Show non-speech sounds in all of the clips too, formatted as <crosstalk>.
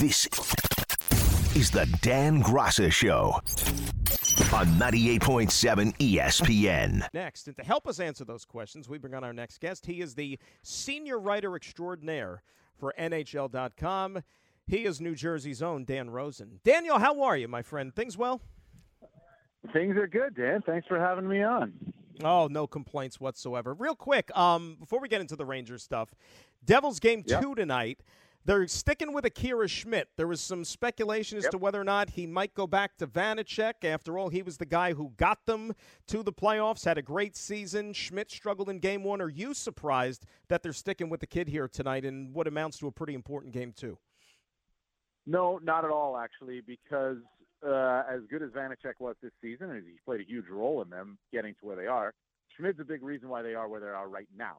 This is the Dan Graca Show on 98.7 ESPN. Next, and to help us answer those questions, we bring on our next guest. He is the senior writer extraordinaire for NHL.com. He is New Jersey's own Dan Rosen. Daniel, how are you, my friend? Things well? Things are good, Dan. Thanks for having me on. Oh, no complaints whatsoever. Real quick, um, before we get into the Rangers stuff, Devils game Yep. two tonight. They're sticking with Akira Schmidt. There was some speculation as Yep. to whether or not he might go back to Vanecek. After all, he was the guy who got them to the playoffs, had a great season. Schmidt struggled in game one. Are you surprised that they're sticking with the kid here tonight in what amounts to a pretty important game, too? No, not at all, actually, because uh, as good as Vanecek was this season, and he played a huge role in them getting to where they are, Schmidt's a big reason why they are where they are right now.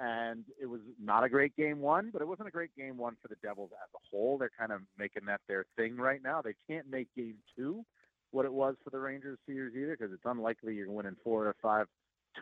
And it was not a great game one, but it wasn't a great game one for the Devils as a whole. They're kind of making that their thing right now. They can't make game two what it was for the Rangers series either, because it's unlikely you're winning four or five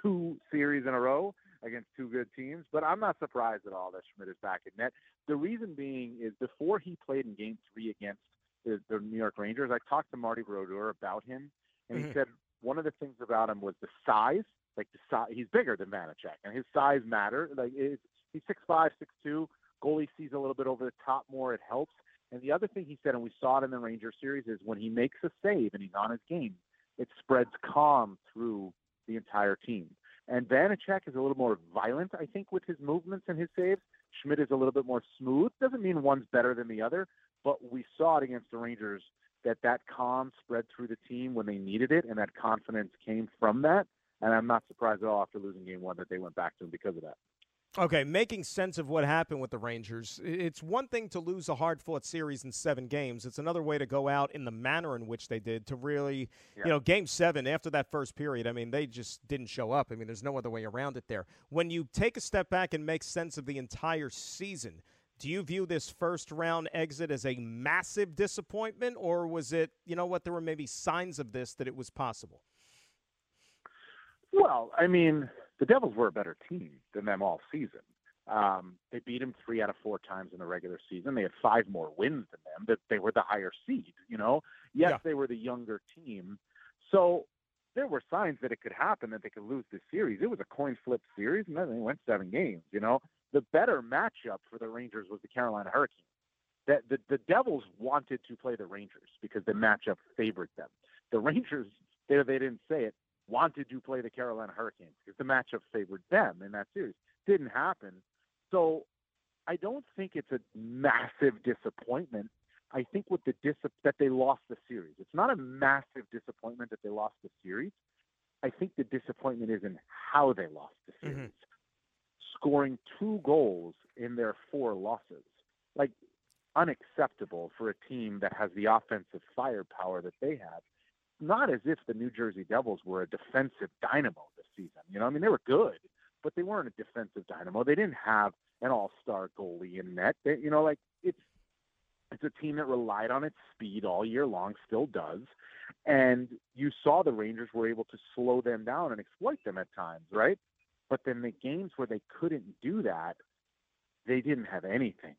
two series in a row against two good teams. But I'm not surprised at all that Schmidt is back in net. The reason being is before he played in game three against the, the New York Rangers, I talked to Marty Brodeur about him, and Mhm. he said one of the things about him was the size. Like the size, he's bigger than Vanecek, and his size matter. Like it's, he's six five, six two. Goalie sees a little bit over the top more. It helps. And the other thing he said, and we saw it in the Ranger series, is when he makes a save and he's on his game, it spreads calm through the entire team. And Vanecek is a little more violent, I think, with his movements and his saves. Schmidt is a little bit more smooth. Doesn't mean one's better than the other, but we saw it against the Rangers that that calm spread through the team when they needed it, and that confidence came from that. And I'm not surprised at all after losing game one that they went back to him because of that. Okay, making sense of what happened with the Rangers. It's one thing to lose a hard fought series in seven games. It's another way to go out in the manner in which they did to really, Yeah. you know, game seven, after that first period, I mean, they just didn't show up. I mean, there's no other way around it there. When you take a step back and make sense of the entire season, do you view this first round exit as a massive disappointment, or was it, you know what, there were maybe signs of this that it was possible? Well, I mean, the Devils were a better team than them all season. Um, they beat them three out of four times in the regular season. They had five more wins than them. That they were the higher seed. You know, yes, Yeah. they were the younger team. So there were signs that it could happen that they could lose this series. It was a coin flip series, and then they went seven games. You know, the better matchup for the Rangers was the Carolina Hurricanes. That the, the Devils wanted to play the Rangers because the matchup favored them. The Rangers, <laughs> they, they didn't say it, wanted to play the Carolina Hurricanes because the matchup favored them in that series. Didn't happen. So I don't think it's a massive disappointment. I think with the dis- that they lost the series. It's not a massive disappointment that they lost the series. I think the disappointment is in how they lost the Mhm. series. Scoring two goals in their four losses. Like unacceptable for a team that has the offensive firepower that they have. Not as if the New Jersey Devils were a defensive dynamo this season. You know, I mean, they were good, but they weren't a defensive dynamo. They didn't have an all-star goalie in net. They, you know, like it's it's a team that relied on its speed all year long, still does. And you saw the Rangers were able to slow them down and exploit them at times, right? But then the games where they couldn't do that, they didn't have anything.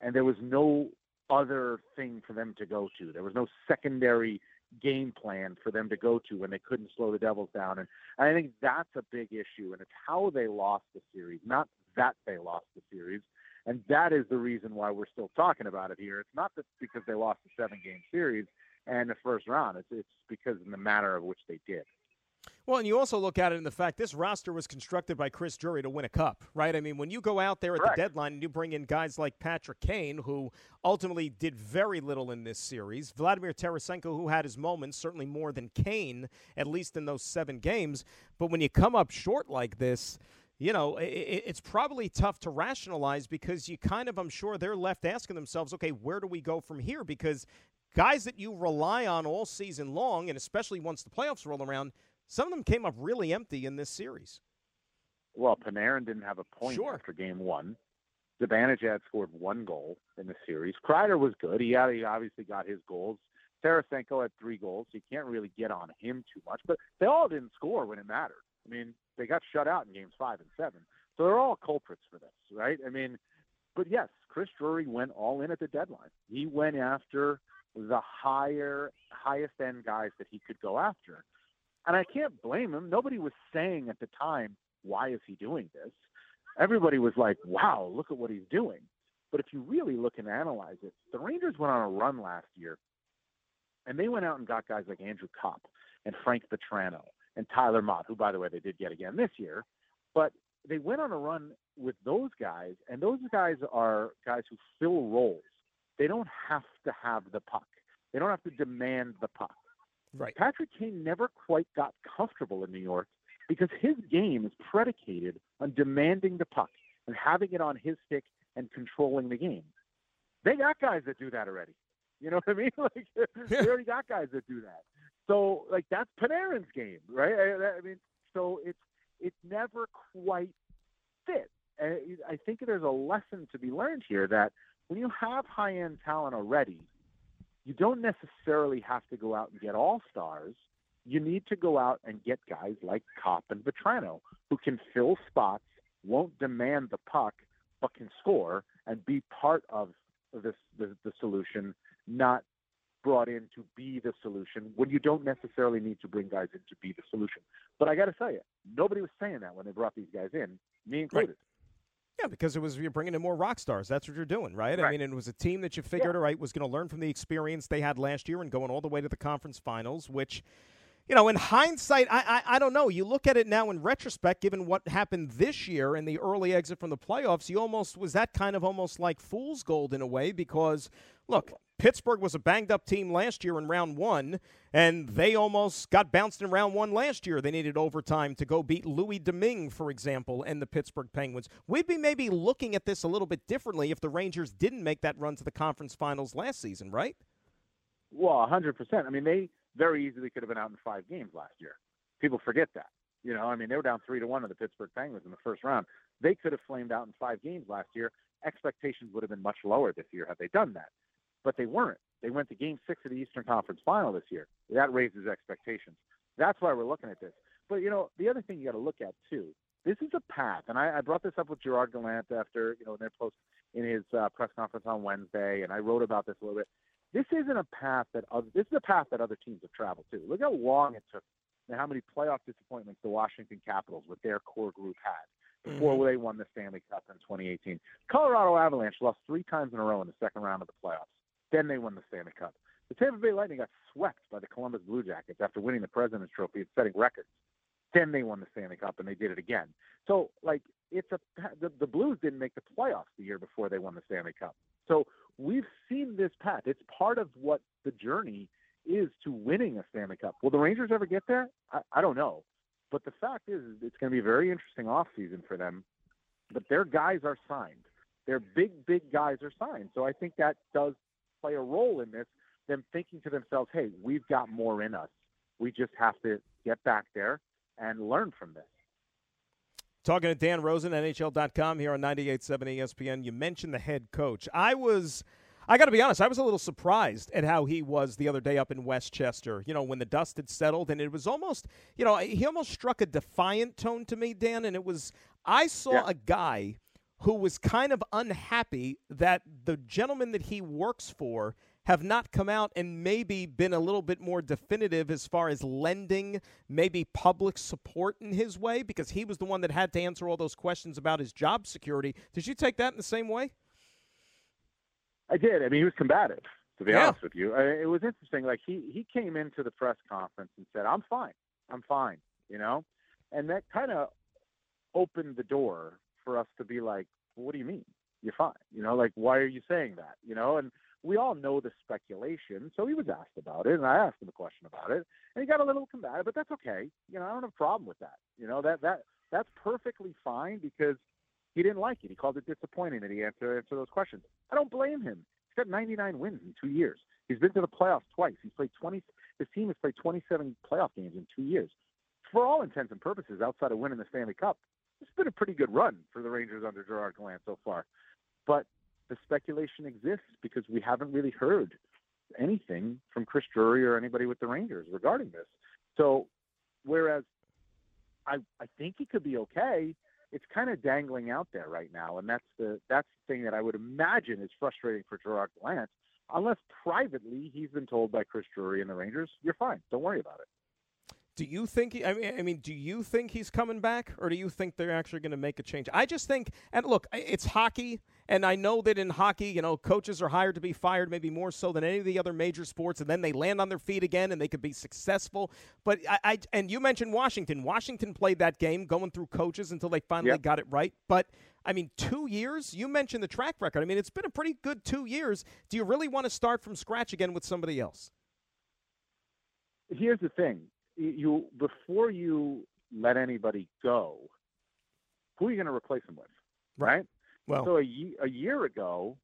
And there was no other thing for them to go to. There was no secondary game plan for them to go to when they couldn't slow the Devils down. And I think that's a big issue. And it's how they lost the series, not that they lost the series. And that is the reason why we're still talking about it here. It's not that because they lost the seven game series and the first round. It's it's because in the manner of which they did. Well, and you also look at it in the fact this roster was constructed by Chris Drury to win a cup, right? I mean, when you go out there at Correct. the deadline and you bring in guys like Patrick Kane, who ultimately did very little in this series, Vladimir Tarasenko, who had his moments, certainly more than Kane, at least in those seven games. But when you come up short like this, you know, it's probably tough to rationalize because you kind of, I'm sure, they're left asking themselves, okay, where do we go from here? Because guys that you rely on all season long, and especially once the playoffs roll around, some of them came up really empty in this series. Well, Panarin didn't have a point Sure. after game one. Zibanejad scored one goal in the series. Kreider was good. He, had, he obviously got his goals. Tarasenko had three goals. So you can't really get on him too much. But they all didn't score when it mattered. I mean, they got shut out in games five and seven. So they're all culprits for this, right? I mean, but yes, Chris Drury went all in at the deadline. He went after the higher, highest end guys that he could go after. And I can't blame him. Nobody was saying at the time, why is he doing this? Everybody was like, wow, look at what he's doing. But if you really look and analyze it, the Rangers went on a run last year, and they went out and got guys like Andrew Copp and Frank Vatrano and Tyler Motte, who, by the way, they did get again this year. But they went on a run with those guys, and those guys are guys who fill roles. They don't have to have the puck. They don't have to demand the puck. Right. Patrick Kane never quite got comfortable in New York because his game is predicated on demanding the puck and having it on his stick and controlling the game. They got guys that do that already. You know what I mean? <laughs> Like they already got guys that do that. So like that's Panarin's game, right? I, I mean, so it's it's never quite fit. I think there's a lesson to be learned here that when you have high end talent already, you don't necessarily have to go out and get all stars. You need to go out and get guys like Copp and Vatrano who can fill spots, won't demand the puck, but can score and be part of this the, the solution, not brought in to be the solution when you don't necessarily need to bring guys in to be the solution. But I got to tell you, nobody was saying that when they brought these guys in, me included. Right. Yeah, because it was you're bringing in more rock stars. That's what you're doing, right? right. I mean, it was a team that you figured, yeah. all right, was going to learn from the experience they had last year and going all the way to the conference finals, which you know, in hindsight, I, I, I don't know. You look at it now in retrospect, given what happened this year and the early exit from the playoffs, you almost was that kind of almost like fool's gold in a way because look, Pittsburgh was a banged up team last year in round one, and they almost got bounced in round one last year. They needed overtime to go beat Louis Domingue, for example, and the Pittsburgh Penguins. We'd be maybe looking at this a little bit differently if the Rangers didn't make that run to the conference finals last season, right? Well, 100%. I mean, they very easily could have been out in five games last year. People forget that. You know, I mean, they were down three to one to the Pittsburgh Penguins in the first round. They could have flamed out in five games last year. Expectations would have been much lower this year had they done that but they weren't. They went to Game Six of the Eastern Conference Final this year. That raises expectations. That's why we're looking at this. But you know, the other thing you got to look at too. This is a path, and I, I brought this up with Gerard Gallant after you know in their post in his uh, press conference on Wednesday, and I wrote about this a little bit. This isn't a path that other, this is a path that other teams have traveled to. Look how long it took, and how many playoff disappointments the Washington Capitals with their core group had before mm-hmm. they won the Stanley Cup in 2018. Colorado Avalanche lost three times in a row in the second round of the playoffs. Then they won the Stanley Cup. The Tampa Bay Lightning got swept by the Columbus Blue Jackets after winning the President's Trophy and setting records. Then they won the Stanley Cup and they did it again. So like it's a the, the Blues didn't make the playoffs the year before they won the Stanley Cup. So we've seen this path. It's part of what the journey is to winning a Stanley Cup. Will the Rangers ever get there? I, I don't know. But the fact is, it's going to be a very interesting off season for them. But their guys are signed. Their big, big guys are signed. So I think that does play a role in this, them thinking to themselves, hey, we've got more in us. We just have to get back there and learn from this. Talking to Dan Rosen, NHL.com here on 98.7 ESPN. You mentioned the head coach. I was. I got to be honest, I was a little surprised at how he was the other day up in Westchester, you know, when the dust had settled. And it was almost, you know, he almost struck a defiant tone to me, Dan. And it was, I saw yeah. a guy who was kind of unhappy that the gentleman that he works for have not come out and maybe been a little bit more definitive as far as lending maybe public support in his way because he was the one that had to answer all those questions about his job security. Did you take that in the same way? I did. I mean, he was combative, to be yeah. honest with you. It was interesting. Like he he came into the press conference and said, "I'm fine. I'm fine," you know, and that kind of opened the door for us to be like, what do you mean? You're fine. You know, like, why are you saying that? You know, and we all know the speculation. So he was asked about it, and I asked him a question about it, and he got a little combative, but that's okay. You know, I don't have a problem with that. You know, that that that's perfectly fine because he didn't like it. He called it disappointing that he answered answer those questions. I don't blame him. He's got 99 wins in two years. He's been to the playoffs twice. He's played 20. His team has played 27 playoff games in two years. For all intents and purposes, outside of winning the Stanley Cup, it's been a pretty good run for the Rangers under Gerard Gallant so far. But the speculation exists because we haven't really heard anything from Chris Drury or anybody with the Rangers regarding this. So, whereas I I think he could be okay, it's kind of dangling out there right now, and that's the that's the thing that I would imagine is frustrating for Gerard Gallant. Unless privately he's been told by Chris Drury and the Rangers, "You're fine, don't worry about it." Do you think? He, I mean, I mean, do you think he's coming back, or do you think they're actually going to make a change? I just think, and look, it's hockey, and I know that in hockey, you know, coaches are hired to be fired, maybe more so than any of the other major sports, and then they land on their feet again, and they could be successful. But I, I and you mentioned Washington. Washington played that game, going through coaches until they finally yep. got it right. But I mean, two years. You mentioned the track record. I mean, it's been a pretty good two years. Do you really want to start from scratch again with somebody else? Here's the thing you before you let anybody go, who are you going to replace them with, right? Well, so a, a year ago,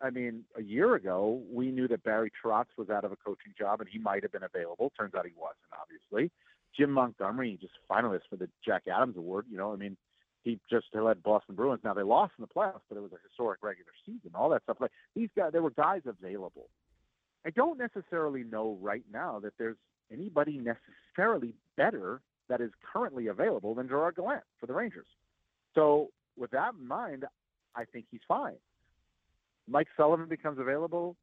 I mean, a year ago, we knew that Barry Trotz was out of a coaching job and he might have been available. Turns out he wasn't, obviously. Jim Montgomery, just finalist for the Jack Adams Award. You know, I mean, he just led Boston Bruins. Now they lost in the playoffs, but it was a historic regular season. All that stuff. Like these guys, there were guys available. I don't necessarily know right now that there's anybody necessarily better that is currently available than Gerard Gallant for the Rangers. So with that in mind, I think he's fine. Mike Sullivan becomes available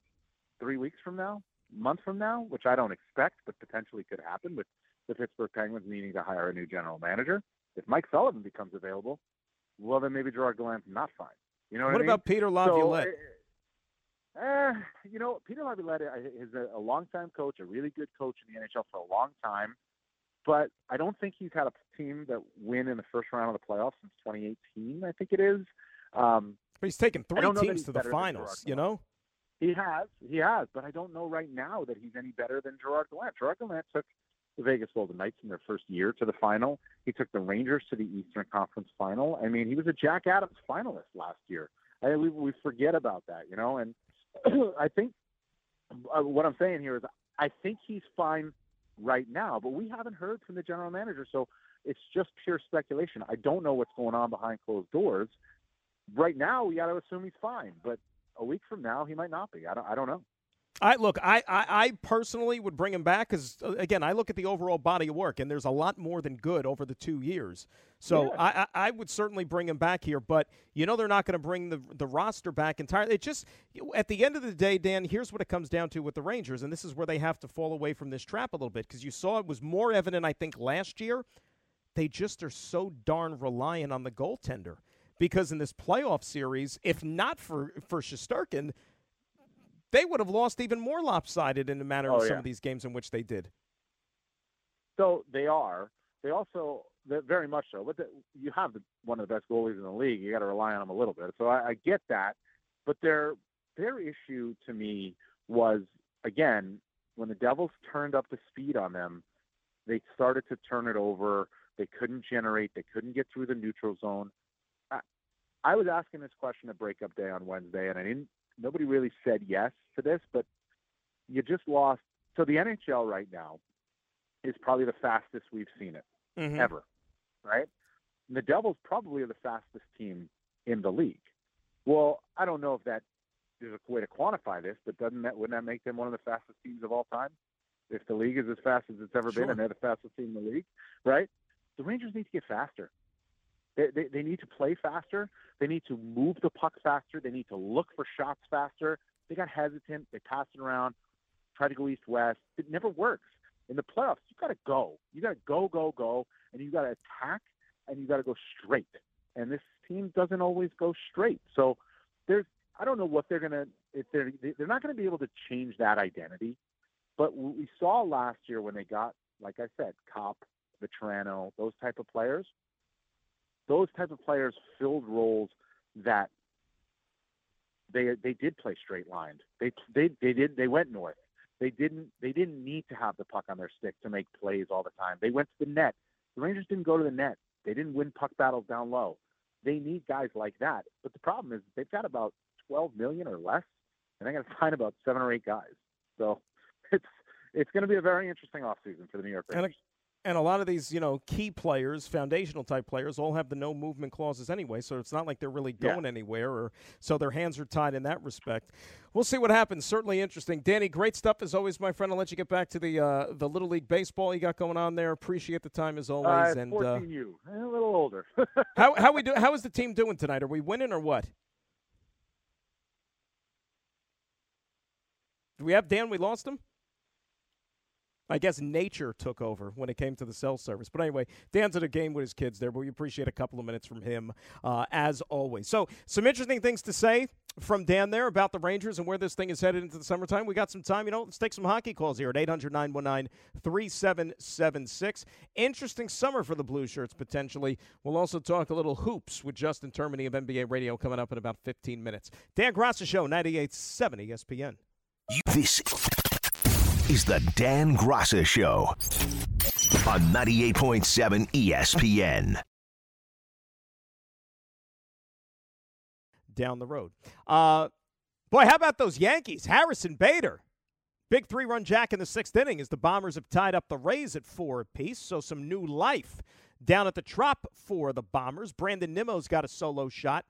three weeks from now, month from now, which I don't expect, but potentially could happen with the Pittsburgh Penguins needing to hire a new general manager. If Mike Sullivan becomes available, well, then maybe Gerard Gallant's not fine. You know what, what I mean? about Peter Laviolette? So, uh, you know, Peter Laviolette is a, a long-time coach, a really good coach in the NHL for a long time. But I don't think he's had a team that win in the first round of the playoffs since 2018. I think it is. Um, but he's taken three teams to the finals. You know, he has, he has. But I don't know right now that he's any better than Gerard Gallant. Gerard Gallant took the Vegas Golden Knights in their first year to the final. He took the Rangers to the Eastern Conference Final. I mean, he was a Jack Adams finalist last year. I we we forget about that, you know. And <clears throat> I think uh, what I'm saying here is I think he's fine right now, but we haven't heard from the general manager, so it's just pure speculation. I don't know what's going on behind closed doors. Right now, we got to assume he's fine, but a week from now, he might not be. I don't. I don't know. I look. I, I, I personally would bring him back because uh, again, I look at the overall body of work, and there's a lot more than good over the two years. So yeah. I, I, I would certainly bring him back here. But you know, they're not going to bring the the roster back entirely. It just at the end of the day, Dan. Here's what it comes down to with the Rangers, and this is where they have to fall away from this trap a little bit because you saw it was more evident, I think, last year. They just are so darn reliant on the goaltender because in this playoff series, if not for for Shesterkin they would have lost even more lopsided in the manner oh, of yeah. some of these games in which they did. So they are. They also very much so. But the, you have the, one of the best goalies in the league. You got to rely on them a little bit. So I, I get that. But their their issue to me was again when the Devils turned up the speed on them, they started to turn it over. They couldn't generate. They couldn't get through the neutral zone. I, I was asking this question at breakup day on Wednesday, and I didn't nobody really said yes to this, but you just lost. So the NHL right now is probably the fastest we've seen it mm-hmm. ever, right? And the Devils probably are the fastest team in the league. Well, I don't know if that there's a way to quantify this, but doesn't that wouldn't that make them one of the fastest teams of all time? If the league is as fast as it's ever sure. been, and they're the fastest team in the league, right? The Rangers need to get faster. They, they, they need to play faster. They need to move the puck faster. They need to look for shots faster. They got hesitant. They pass it around, try to go east west. It never works. In the playoffs, you got to go. You got to go, go, go, and you got to attack, and you got to go straight. And this team doesn't always go straight. So there's, I don't know what they're gonna. If they're, they're not going to be able to change that identity. But we saw last year when they got, like I said, Copp, Vatrano, those type of players those type of players filled roles that they they did play straight lined. They they they did they went north. They didn't they didn't need to have the puck on their stick to make plays all the time. They went to the net. The Rangers didn't go to the net. They didn't win puck battles down low. They need guys like that. But the problem is they've got about 12 million or less, and they got to sign about seven or eight guys. So it's it's going to be a very interesting offseason for the New York Rangers. And a lot of these, you know, key players, foundational type players, all have the no movement clauses anyway. So it's not like they're really going Yeah. anywhere, or so their hands are tied in that respect. We'll see what happens. Certainly interesting. Danny, great stuff as always, my friend. I'll let you get back to the uh, the little league baseball you got going on there. Appreciate the time as always. Uh, and uh, 14U, a little older. <laughs> how how we do? How is the team doing tonight? Are we winning or what? Do we have Dan? We lost him. I guess nature took over when it came to the cell service. But anyway, Dan's at a game with his kids there, but we appreciate a couple of minutes from him uh, as always. So, some interesting things to say from Dan there about the Rangers and where this thing is headed into the summertime. We got some time. You know, let's take some hockey calls here at 800 919 3776. Interesting summer for the Blue Shirts, potentially. We'll also talk a little hoops with Justin Termine of NBA Radio coming up in about 15 minutes. Dan Graca Show, 98.7 ESPN. This is the Dan Graca Show on 98.7 ESPN. down the road. Uh, boy, how about those Yankees? Harrison Bader. Big three run jack in the sixth inning as the Bombers have tied up the Rays at four apiece. So some new life down at the Trop for the Bombers. Brandon Nimmo's got a solo shot,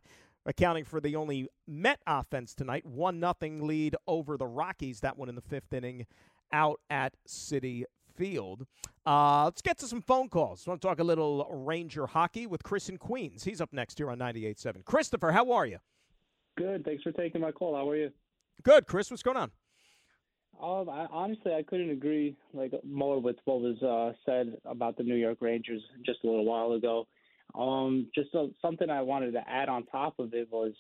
accounting for the only Met offense tonight. One nothing lead over the Rockies. That one in the fifth inning out at Citi Field. Uh, let's get to some phone calls. I want to talk a little Ranger hockey with Chris in Queens. He's up next here on 98.7. Christopher, how are you? Good. Thanks for taking my call. How are you? Good, Chris. What's going on? Um, I, honestly, I couldn't agree like more with what was uh, said about the New York Rangers just a little while ago. Um, just uh, something I wanted to add on top of it was,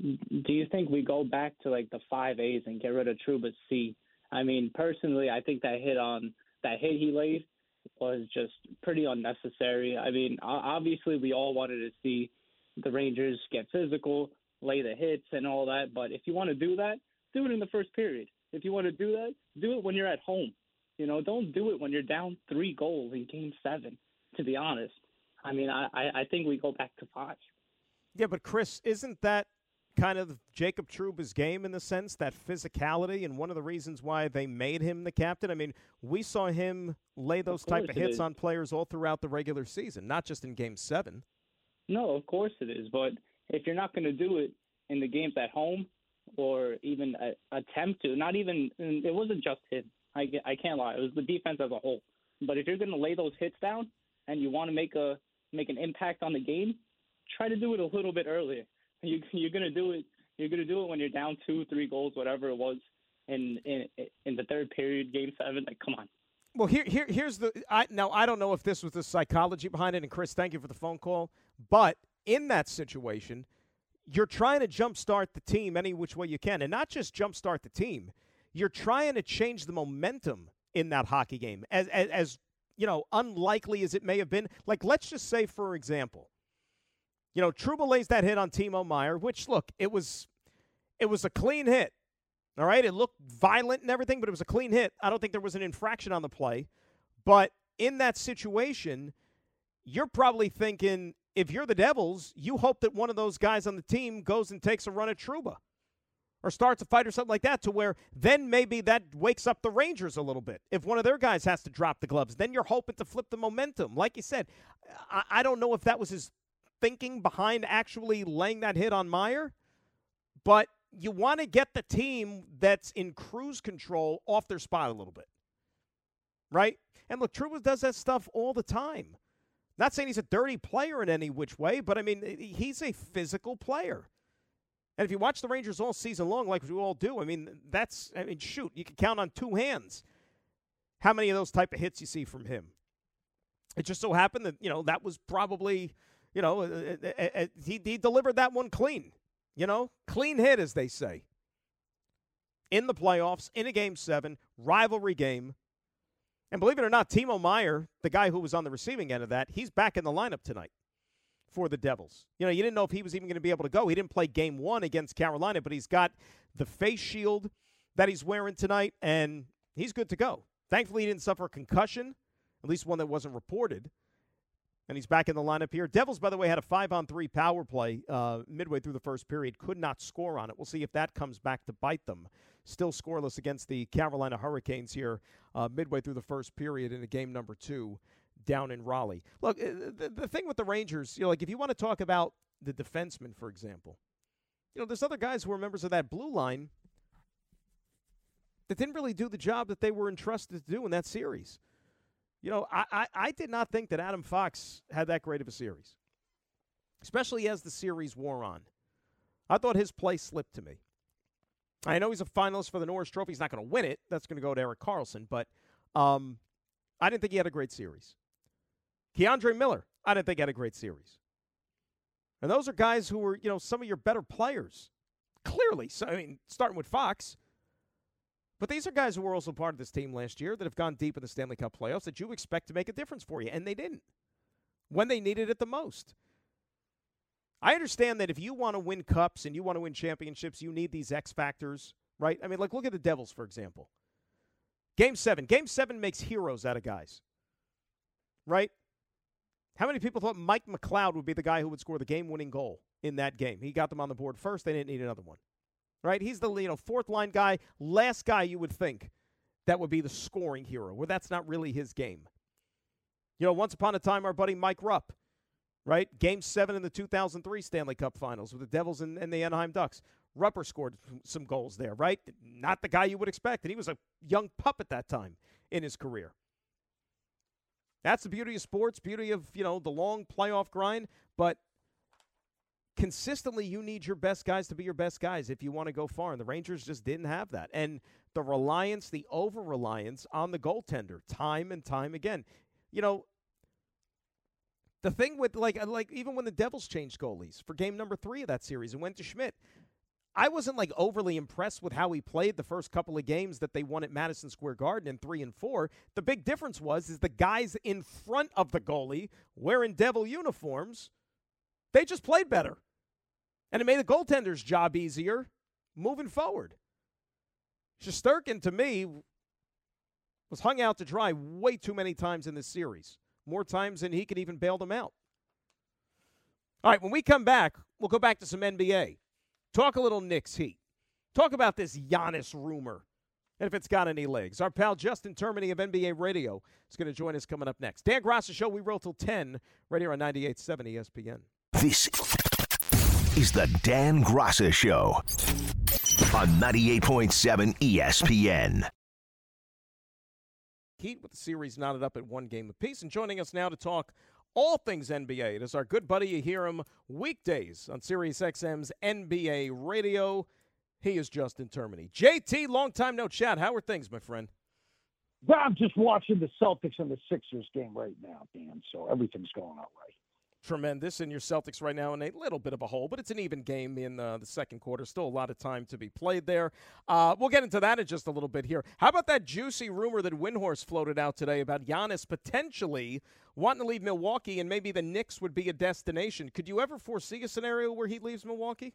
do you think we go back to like the five A's and get rid of Trouba C? I mean, personally, I think that hit on that hit he laid was just pretty unnecessary. I mean, obviously, we all wanted to see the Rangers get physical, lay the hits, and all that. But if you want to do that, do it in the first period. If you want to do that, do it when you're at home. You know, don't do it when you're down three goals in Game Seven. To be honest, I mean, I I think we go back to five. Yeah, but Chris, isn't that kind of Jacob Trouba's game in the sense that physicality and one of the reasons why they made him the captain? I mean, we saw him lay those type of hits is. on players all throughout the regular season, not just in Game Seven. No, of course it is. But if you're not going to do it in the games at home, or even attempt to, not even it wasn't just him. I I can't lie. It was the defense as a whole. But if you're going to lay those hits down and you want to make a make an impact on the game, try to do it a little bit earlier. You you're going to do it. You're going to do it when you're down two, three goals, whatever it was, in in in the third period, game seven. Like, come on. Well, here, here, here's the. I now I don't know if this was the psychology behind it, and Chris, thank you for the phone call. But in that situation, you're trying to jumpstart the team any which way you can, and not just jumpstart the team. You're trying to change the momentum in that hockey game, as, as as you know, unlikely as it may have been. Like, let's just say, for example, you know, Trouba lays that hit on Timo Meier, which look, it was, it was a clean hit. All right, it looked violent and everything, but it was a clean hit. I don't think there was an infraction on the play. But in that situation, you're probably thinking if you're the Devils, you hope that one of those guys on the team goes and takes a run at Trouba or starts a fight or something like that to where then maybe that wakes up the Rangers a little bit. If one of their guys has to drop the gloves, then you're hoping to flip the momentum. Like you said, I, I don't know if that was his thinking behind actually laying that hit on Meier, but you want to get the team that's in cruise control off their spot a little bit. Right? And look, Trouba does that stuff all the time. Not saying he's a dirty player in any which way, but I mean, he's a physical player. And if you watch the Rangers all season long, like we all do, I mean, that's, I mean, shoot, you can count on two hands how many of those type of hits you see from him. It just so happened that, you know, that was probably, you know, uh, uh, uh, he, he delivered that one clean. You know, clean hit, as they say. In the playoffs, in a game seven, rivalry game. And believe it or not, Timo Meier, the guy who was on the receiving end of that, he's back in the lineup tonight for the Devils. You know, you didn't know if he was even going to be able to go. He didn't play game one against Carolina, but he's got the face shield that he's wearing tonight, and he's good to go. Thankfully, he didn't suffer a concussion, at least one that wasn't reported. And he's back in the lineup here. Devils, by the way, had a five on three power play uh, midway through the first period. Could not score on it. We'll see if that comes back to bite them. Still scoreless against the Carolina Hurricanes here uh, midway through the first period in a game number two down in Raleigh. Look, uh, the, the thing with the Rangers, you know, like if you want to talk about the defensemen, for example, you know, there's other guys who are members of that blue line that didn't really do the job that they were entrusted to do in that series. You know, I, I, I did not think that Adam Fox had that great of a series, especially as the series wore on. I thought his play slipped to me. I know he's a finalist for the Norris Trophy. He's not going to win it. That's going to go to Erik Karlsson. But um, I didn't think he had a great series. K'Andre Miller, I didn't think had a great series. And those are guys who were, you know, some of your better players. Clearly. So, I mean, starting with Fox. But these are guys who were also part of this team last year that have gone deep in the Stanley Cup playoffs that you expect to make a difference for you. And they didn't when they needed it the most. I understand that if you want to win cups and you want to win championships, you need these X factors, right? I mean, like, look at the Devils, for example. Game seven. Game seven makes heroes out of guys, right? How many people thought Mike McLeod would be the guy who would score the game winning goal in that game? He got them on the board first. They didn't need another one, right? He's the you know fourth line guy, last guy you would think that would be the scoring hero. Well, that's not really his game. You know, once upon a time, our buddy Mike Rupp, right? Game seven in the 2003 Stanley Cup Finals with the Devils and, and the Anaheim Ducks. Rupper scored some goals there, right? Not the guy you would expect. And he was a young pup at that time in his career. That's the beauty of sports, beauty of, you know, the long playoff grind. But consistently, you need your best guys to be your best guys if you want to go far. And the Rangers just didn't have that. And the reliance, the over reliance on the goaltender, time and time again. You know, the thing with like uh, like even when the Devils changed goalies for game number three of that series and went to Schmidt, I wasn't like overly impressed with how he played the first couple of games that they won at Madison Square Garden in three and four. The big difference was is the guys in front of the goalie wearing Devil uniforms, they just played better. And it made the goaltender's job easier moving forward. Shesterkin, to me, was hung out to dry way too many times in this series. More times than he could even bail them out. All right, when we come back, we'll go back to some NBA. Talk a little Knicks Heat. Talk about this Giannis rumor and if it's got any legs. Our pal Justin Termine of NBA Radio is going to join us coming up next. Dan Graca Show, we roll till 10, right here on 98.7 ESPN. This is the Dan Graca Show on 98.7 ESPN. Heat with the series knotted up at one game apiece. And joining us now to talk all things NBA. It is our good buddy. You hear him weekdays on Sirius XM's NBA radio. He is Justin Termine. JT, long time no chat. How are things, my friend? I'm just watching the Celtics and the Sixers game right now, Dan. So everything's going all right tremendous, and your Celtics right now in a little bit of a hole, but it's an even game in uh, the second quarter. Still a lot of time to be played there. Uh, we'll get into that in just a little bit here. How about that juicy rumor that Windhorst floated out today about Giannis potentially wanting to leave Milwaukee and maybe the Knicks would be a destination? Could you ever foresee a scenario where he leaves Milwaukee?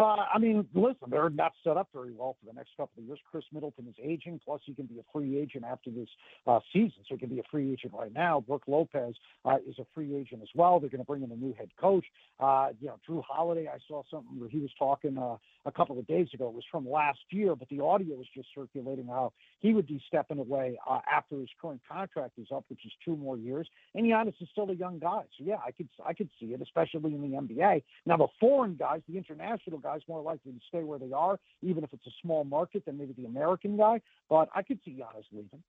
Uh, I mean, listen, they're not set up very well for the next couple of years. Khris Middleton is aging, plus he can be a free agent after this uh, season, so he can be a free agent right now. Brook Lopez uh, is a free agent as well. They're going to bring in a new head coach. Uh, you know, Jrue Holiday, I saw something where he was talking uh, a couple of days ago. It was from last year, but the audio was just circulating how he would be stepping away uh, after his current contract is up, which is two more years. And Giannis is still a young guy, so yeah, I could I could see it, especially in the NBA. Now the foreign guys, the international guys, more likely to stay where they are, even if it's a small market than maybe the American guy. But I could see Giannis leaving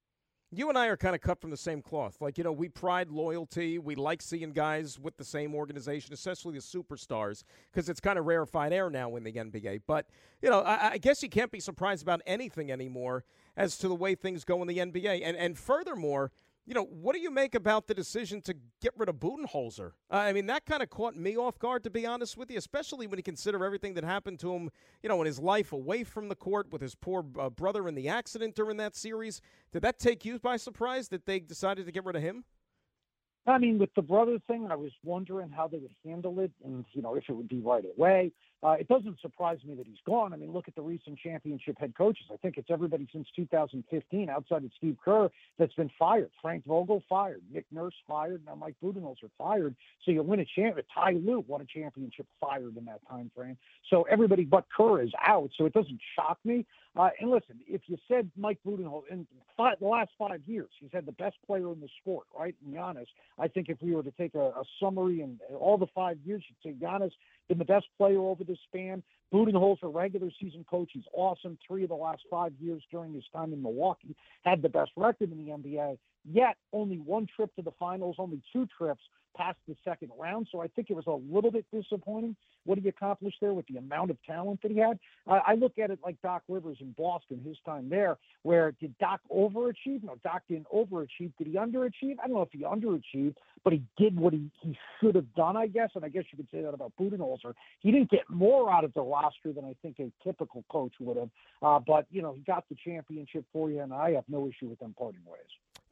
you and I are kind of cut from the same cloth. Like, you know, we pride loyalty. We like seeing guys with the same organization, especially the superstars, because it's kind of rarefied air now in the NBA. But, you know, I, I, guess you can't be surprised about anything anymore as to the way things go in the NBA. And, and furthermore, you know, what do you make about the decision to get rid of Budenholzer? Uh, I mean, that kind of caught me off guard, to be honest with you, especially when you consider everything that happened to him, you know, in his life away from the court with his poor uh, brother in the accident during that series. Did that take you by surprise that they decided to get rid of him? I mean, with the brother thing, I was wondering how they would handle it and, you know, if it would be right away. Uh, it doesn't surprise me that he's gone. I mean, look at the recent championship head coaches. I think it's everybody since 2015 outside of Steve Kerr that's been fired. Frank Vogel fired, Nick Nurse fired, now Mike Budenholzer fired. So you win a champion. Ty Lue won a championship fired in that time frame. So everybody but Kerr is out. So it doesn't shock me. Uh, and listen, if you said Mike Budenholzer in five, the last five years, he's had the best player in the sport, right? And Giannis. I think if we were to take a, a summary and all the five years, you'd say Giannis been the best player over the span. Budenholzer, regular season coach, he's awesome. Three of the last five years during his time in Milwaukee, had the best record in the NBA. Yet only one trip to the finals, only two trips past the second round. So I think it was a little bit disappointing what he accomplished there with the amount of talent that he had. I, I look at it like Doc Rivers in Boston, his time there, where did Doc overachieve? No, Doc didn't overachieve. Did he underachieve? I don't know if he underachieved, but he did what he, he should have done, I guess. And I guess you could say that about Budenholzer. He didn't get more out of the roster than I think a typical coach would have. Uh, but, you know, he got the championship for you, and I have no issue with them parting ways.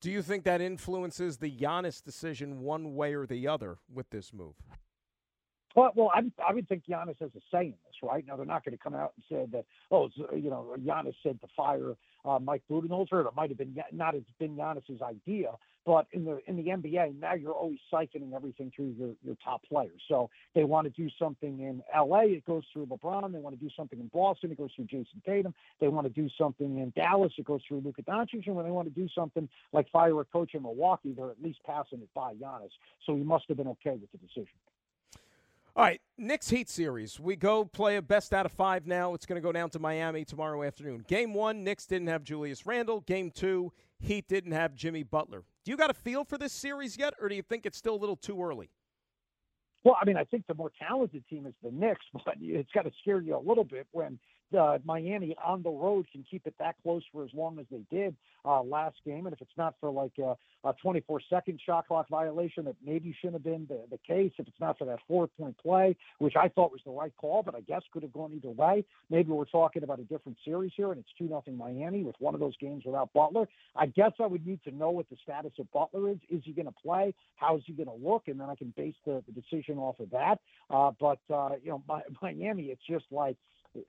Do you think that influences the Giannis decision one way or the other with this move? Well, well, I, I would think Giannis has a say in this, right? Now they're not going to come out and say that, oh, you know, Giannis said to fire uh, Mike Budenholzer. It might have been not have been Giannis's idea, but in the in the NBA now you're always siphoning everything through your your top players. So they want to do something in LA, it goes through LeBron. They want to do something in Boston, it goes through Jayson Tatum. They want to do something in Dallas, it goes through Luka Doncic. And when they want to do something like fire a coach in Milwaukee, they're at least passing it by Giannis. So he must have been okay with the decision. All right, Knicks Heat series. We go play a best out of five now. It's going to go down to Miami tomorrow afternoon. Game one, Knicks didn't have Julius Randle. Game two, Heat didn't have Jimmy Butler. Do you got a feel for this series yet, or do you think it's still a little too early? Well, I mean, I think the more talented team is the Knicks, <laughs> but it's got to scare you a little bit when uh, Miami on the road can keep it that close for as long as they did uh, last game. And if it's not for like a, a 24 second shot clock violation that maybe shouldn't have been the, the case, if it's not for that four point play, which I thought was the right call, but I guess could have gone either way. Maybe we're talking about a different series here and it's 2 nothing Miami with one of those games without Butler. I guess I would need to know what the status of Butler is. Is he going to play? How is he going to look? And then I can base the, the decision off of that. Uh, but, uh, you know, my, Miami, it's just like,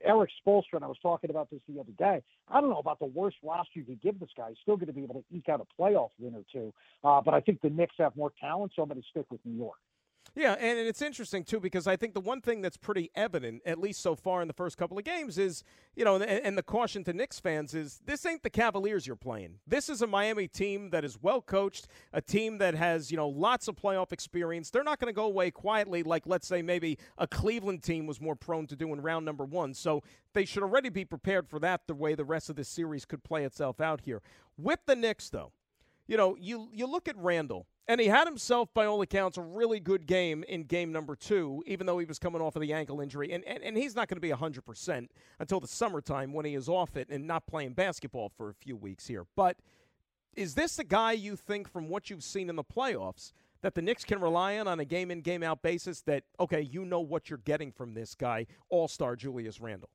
Erik Spoelstra, and I was talking about this the other day. I don't know about the worst roster you could give this guy. He's still going to be able to eke out a playoff win or two. Uh, but I think the Knicks have more talent, so I'm going to stick with New York. Yeah, and it's interesting too because I think the one thing that's pretty evident, at least so far in the first couple of games, is you know, and, and, the caution to Knicks fans is this ain't the Cavaliers you're playing. This is a Miami team that is well coached, a team that has you know lots of playoff experience. They're not going to go away quietly like let's say maybe a Cleveland team was more prone to do in round number one. So they should already be prepared for that. The way the rest of this series could play itself out here with the Knicks, though, you know, you you look at Randle and he had himself, by all accounts, a really good game in game number two, even though he was coming off of the ankle injury. And, and, and he's not going to be 100% until the summertime when he is off it and not playing basketball for a few weeks here. But is this the guy you think, from what you've seen in the playoffs, that the Knicks can rely on on a game in, game out basis that, okay, you know what you're getting from this guy, all star Julius Randle?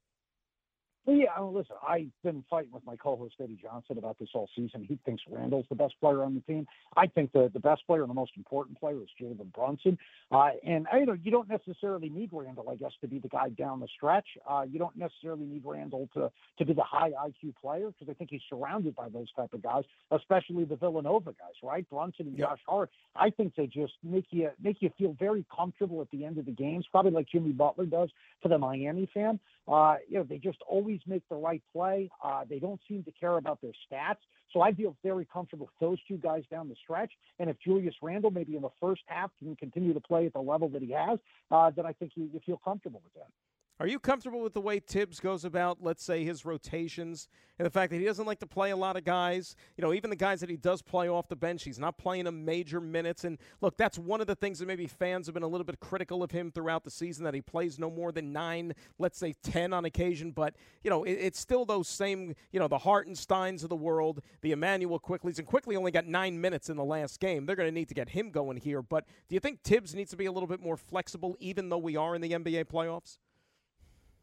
Yeah, listen, I've been fighting with my co-host Eddie Johnson about this all season. He thinks Randle's the best player on the team. I think the the best player and the most important player is Jalen Brunson. Uh, and you know, you don't necessarily need Randle, I guess, to be the guy down the stretch. Uh, you don't necessarily need Randle to to be the high IQ player because I think he's surrounded by those type of guys, especially the Villanova guys, right? Brunson and Josh Hart. I think they just make you make you feel very comfortable at the end of the games, probably like Jimmy Butler does for the Miami fan. Uh, you know, they just always make the right play. Uh, they don't seem to care about their stats. So I feel very comfortable with those two guys down the stretch. And if Julius Randle, maybe in the first half, can continue to play at the level that he has, uh, then I think you, you feel comfortable with that. Are you comfortable with the way Thibs goes about, let's say, his rotations and the fact that he doesn't like to play a lot of guys? You know, even the guys that he does play off the bench, he's not playing them major minutes. And look, that's one of the things that maybe fans have been a little bit critical of him throughout the season that he plays no more than nine, let's say 10 on occasion. But, you know, it, it's still those same, you know, the Hartensteins of the world, the Immanuel Quickleys, and Quickley only got nine minutes in the last game. They're going to need to get him going here. But do you think Thibs needs to be a little bit more flexible, even though we are in the NBA playoffs?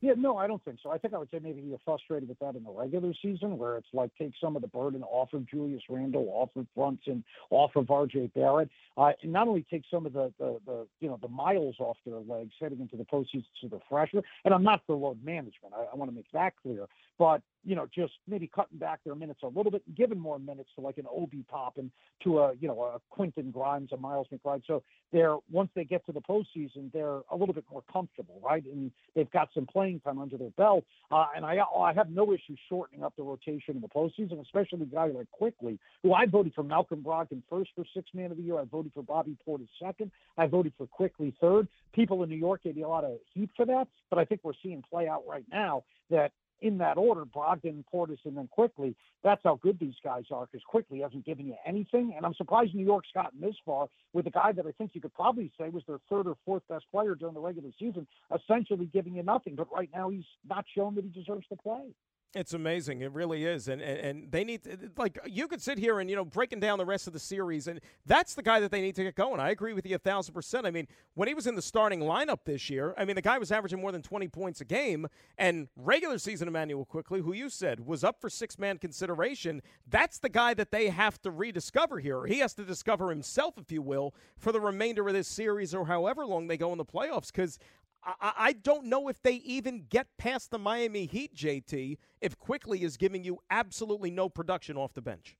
Yeah, no, I don't think so. I think I would say maybe you're frustrated with that in the regular season, where it's like take some of the burden off of Julius Randle, off of Brunson, off of R.J. Barrett, uh, and not only take some of the, the the you know the miles off their legs heading into the postseason to the freshmen. And I'm not for load management. I, I want to make that clear. But you know, just maybe cutting back their minutes a little bit, giving more minutes to like an Obi Toppin, to a you know a Quentin Grimes, a Miles McBride. So they're once they get to the postseason, they're a little bit more comfortable, right? And they've got some playing time under their belt. Uh, and I I have no issue shortening up the rotation in the postseason, especially a guy like Quickley, who I voted for Malcolm Brogdon first for six man of the year. I voted for Bobby Portis second. I voted for Quickley third. People in New York gave me a lot of heat for that, but I think we're seeing play out right now that in that order, Brogdon, Portis, and then Quickley. That's how good these guys are because Quickley hasn't given you anything. And I'm surprised New York's gotten this far with a guy that I think you could probably say was their third or fourth best player during the regular season, essentially giving you nothing. But right now, he's not shown that he deserves to play. It's amazing. It really is. And, and, and they need, to, like, you could sit here and, you know, breaking down the rest of the series, and that's the guy that they need to get going. I agree with you a thousand percent. I mean, when he was in the starting lineup this year, I mean, the guy was averaging more than 20 points a game, and regular season Immanuel Quickley, who you said was up for six man consideration, that's the guy that they have to rediscover here. He has to discover himself, if you will, for the remainder of this series or however long they go in the playoffs, because I, I don't know if they even get past the Miami Heat, JT, if Quickley is giving you absolutely no production off the bench.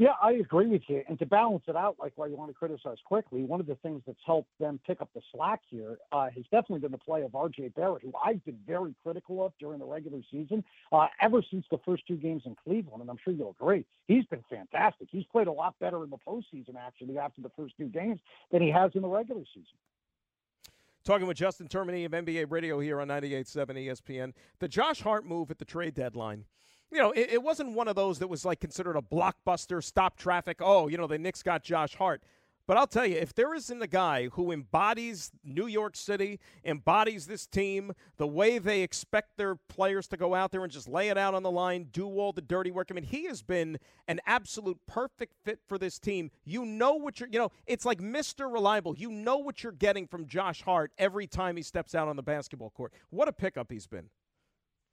Yeah, I agree with you. And to balance it out, like why you want to criticize Quickley, one of the things that's helped them pick up the slack here uh, has definitely been the play of R.J. Barrett, who I've been very critical of during the regular season, uh, ever since the first two games in Cleveland. And I'm sure you'll agree, he's been fantastic. He's played a lot better in the postseason, actually, after the first two games than he has in the regular season. Talking with Justin Termine of NBA Radio here on 98.7 ESPN. The Josh Hart move at the trade deadline. You know, it, it wasn't one of those that was like considered a blockbuster, stop traffic. Oh, you know, the Knicks got Josh Hart. But I'll tell you, if there isn't a guy who embodies New York City, embodies this team, the way they expect their players to go out there and just lay it out on the line, do all the dirty work. I mean, he has been an absolute perfect fit for this team. You know what you're, you know, it's like Mr. Reliable. You know what you're getting from Josh Hart every time he steps out on the basketball court. What a pickup he's been.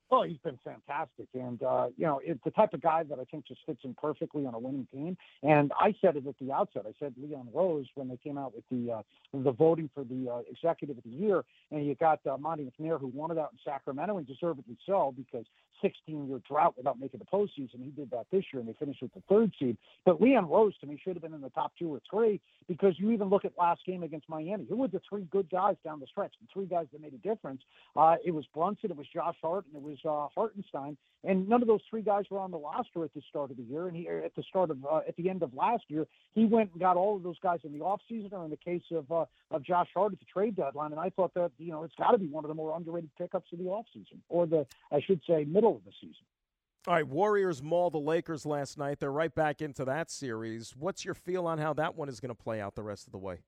Oh, he's been fantastic, and uh, you know, it's the type of guy that I think just fits in perfectly on a winning team. And I said it at the outset. I said Leon Rose when they came out with the uh, the voting for the uh, executive of the year, and you got uh, Monte McNair who won it out in Sacramento, and deservedly so because 16 year drought without making the postseason. He did that this year, and they finished with the third seed. But Leon Rose to me should have been in the top two or three because you even look at last game against Miami. Who were the three good guys down the stretch? The three guys that made a difference. Uh, it was Brunson, it was Josh Hart, and it was uh, Hartenstein. And none of those three guys were on the roster at the start of the year. And he at the start of uh, at the end of last year, he went and got all of those guys in the offseason or in the case of uh, of Josh Hart at the trade deadline. And I thought that you know it's got to be one of the more underrated pickups of the offseason or the I should say middle of the season. All right, Warriors maul the Lakers last night. They're right back into that series. What's your feel on how that one is going to play out the rest of the way?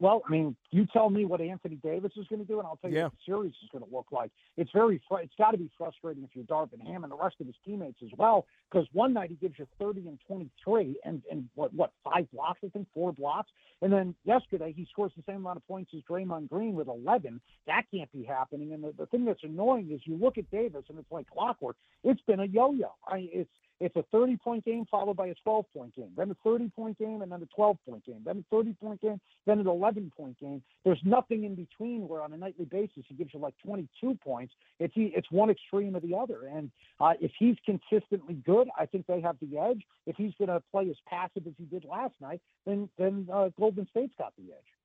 Well, I mean, you tell me what Anthony Davis is going to do, and I'll tell you yeah. what the series is going to look like. It's very, fr- it's got to be frustrating if you're Darvin Ham and the rest of his teammates as well, because one night he gives you 30 and 23, and and what what five blocks, I think, four blocks, and then yesterday he scores the same amount of points as Draymond Green with 11. That can't be happening. And the, the thing that's annoying is you look at Davis, and it's like clockwork. It's been a yo-yo. I, it's it's a 30 point game followed by a 12 point game, then a 30 point game, and then a 12 point game, then a 30 point game, then an 11 point game. There's nothing in between where on a nightly basis he gives you like 22 points. It's it's one extreme or the other. And uh, if he's consistently good, I think they have the edge. If he's going to play as passive as he did last night, then then uh, Golden State's got the edge.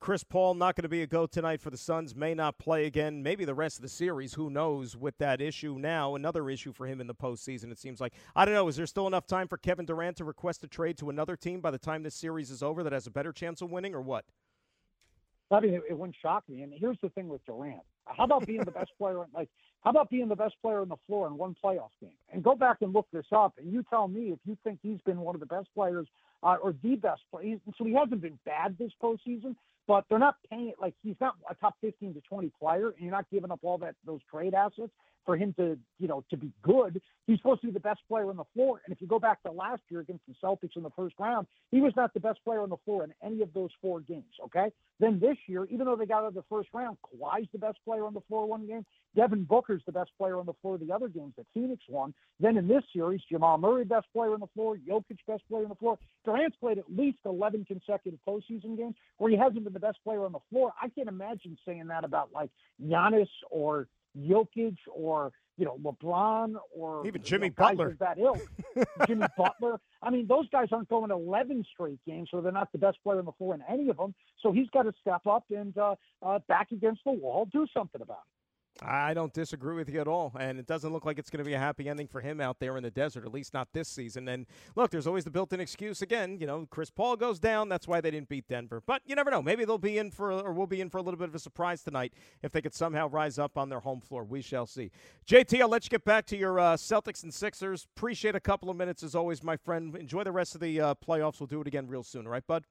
Chris Paul not going to be a go tonight for the Suns. May not play again. Maybe the rest of the series. Who knows with that issue now? Another issue for him in the postseason. It seems like I don't know. Is there still enough time for Kevin Durant to request a trade to another team by the time this series is over that has a better chance of winning, or what? I mean, it, it wouldn't shock me. And here's the thing with Durant: how about being the best player? <laughs> Like, how about being the best player on the floor in one playoff game? And go back and look this up, and you tell me if you think he's been one of the best players uh, or the best player. So he hasn't been bad this postseason, but they're not paying it like he's not a top 15 to 20 player, and you're not giving up all that those trade assets for him to, you know, to be good. He's supposed to be the best player on the floor. And if you go back to last year against the Celtics in the first round, he was not the best player on the floor in any of those four games. Okay. Then this year, even though they got out of the first round, Kawhi's the best player on the floor one game. Devin Booker's the best player on the floor the other games that Phoenix won. Then in this series, Jamal Murray best player on the floor, Jokic best player on the floor. Durant's played at least 11 consecutive postseason games where he hasn't been the best player on the floor. I can't imagine saying that about like Giannis or Jokic or you know LeBron or even Jimmy you know, Butler. That ill, <laughs> Jimmy Butler. I mean, those guys aren't going 11 straight games, so they're not the best player on the floor in any of them. So he's got to step up and uh, uh, back against the wall, do something about it. I don't disagree with you at all. And it doesn't look like it's going to be a happy ending for him out there in the desert, at least not this season. And look, there's always the built in excuse again. You know, Chris Paul goes down. That's why they didn't beat Denver. But you never know. Maybe they'll be in for, or we'll be in for a little bit of a surprise tonight if they could somehow rise up on their home floor. We shall see. JT, I'll let you get back to your uh, Celtics and Sixers. Appreciate a couple of minutes as always, my friend. Enjoy the rest of the uh, playoffs. We'll do it again real soon. All right, bud?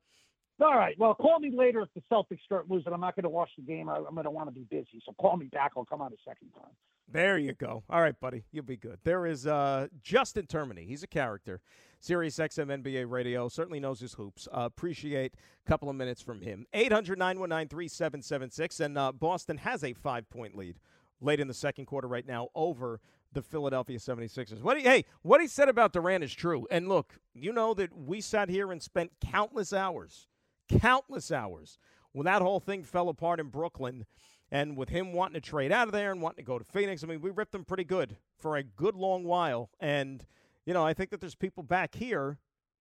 All right. Well, call me later if the Celtics start losing. I'm not going to watch the game. I, am going to want to be busy. So call me back. I'll come on a second time. There you go. All right, buddy. You'll be good. There is uh, Justin Termine. He's a character. Sirius XM NBA radio. Certainly knows his hoops. Uh, appreciate a couple of minutes from him. 800 919 3776. And uh, Boston has a five point lead late in the second quarter right now over the Philadelphia 76ers. What he, hey, what he said about Durant is true. And look, you know that we sat here and spent countless hours countless hours when that whole thing fell apart in Brooklyn and with him wanting to trade out of there and wanting to go to Phoenix. I mean, we ripped him pretty good for a good long while. And, you know, I think that there's people back here,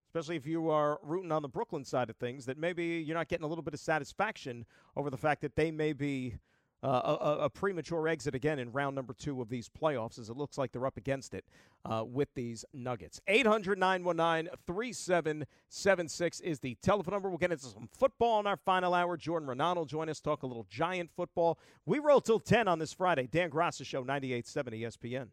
especially if you are rooting on the Brooklyn side of things, that maybe you're not getting a little bit of satisfaction over the fact that they may be uh, a, a, premature exit again in round number two of these playoffs, as it looks like they're up against it uh, with these Nuggets. 800 919 3776 is the telephone number. We'll get into some football in our final hour. Jordan Raanan will join us, talk a little giant football. We roll till 10 on this Friday. Dan Graca Show, 98.7 ESPN.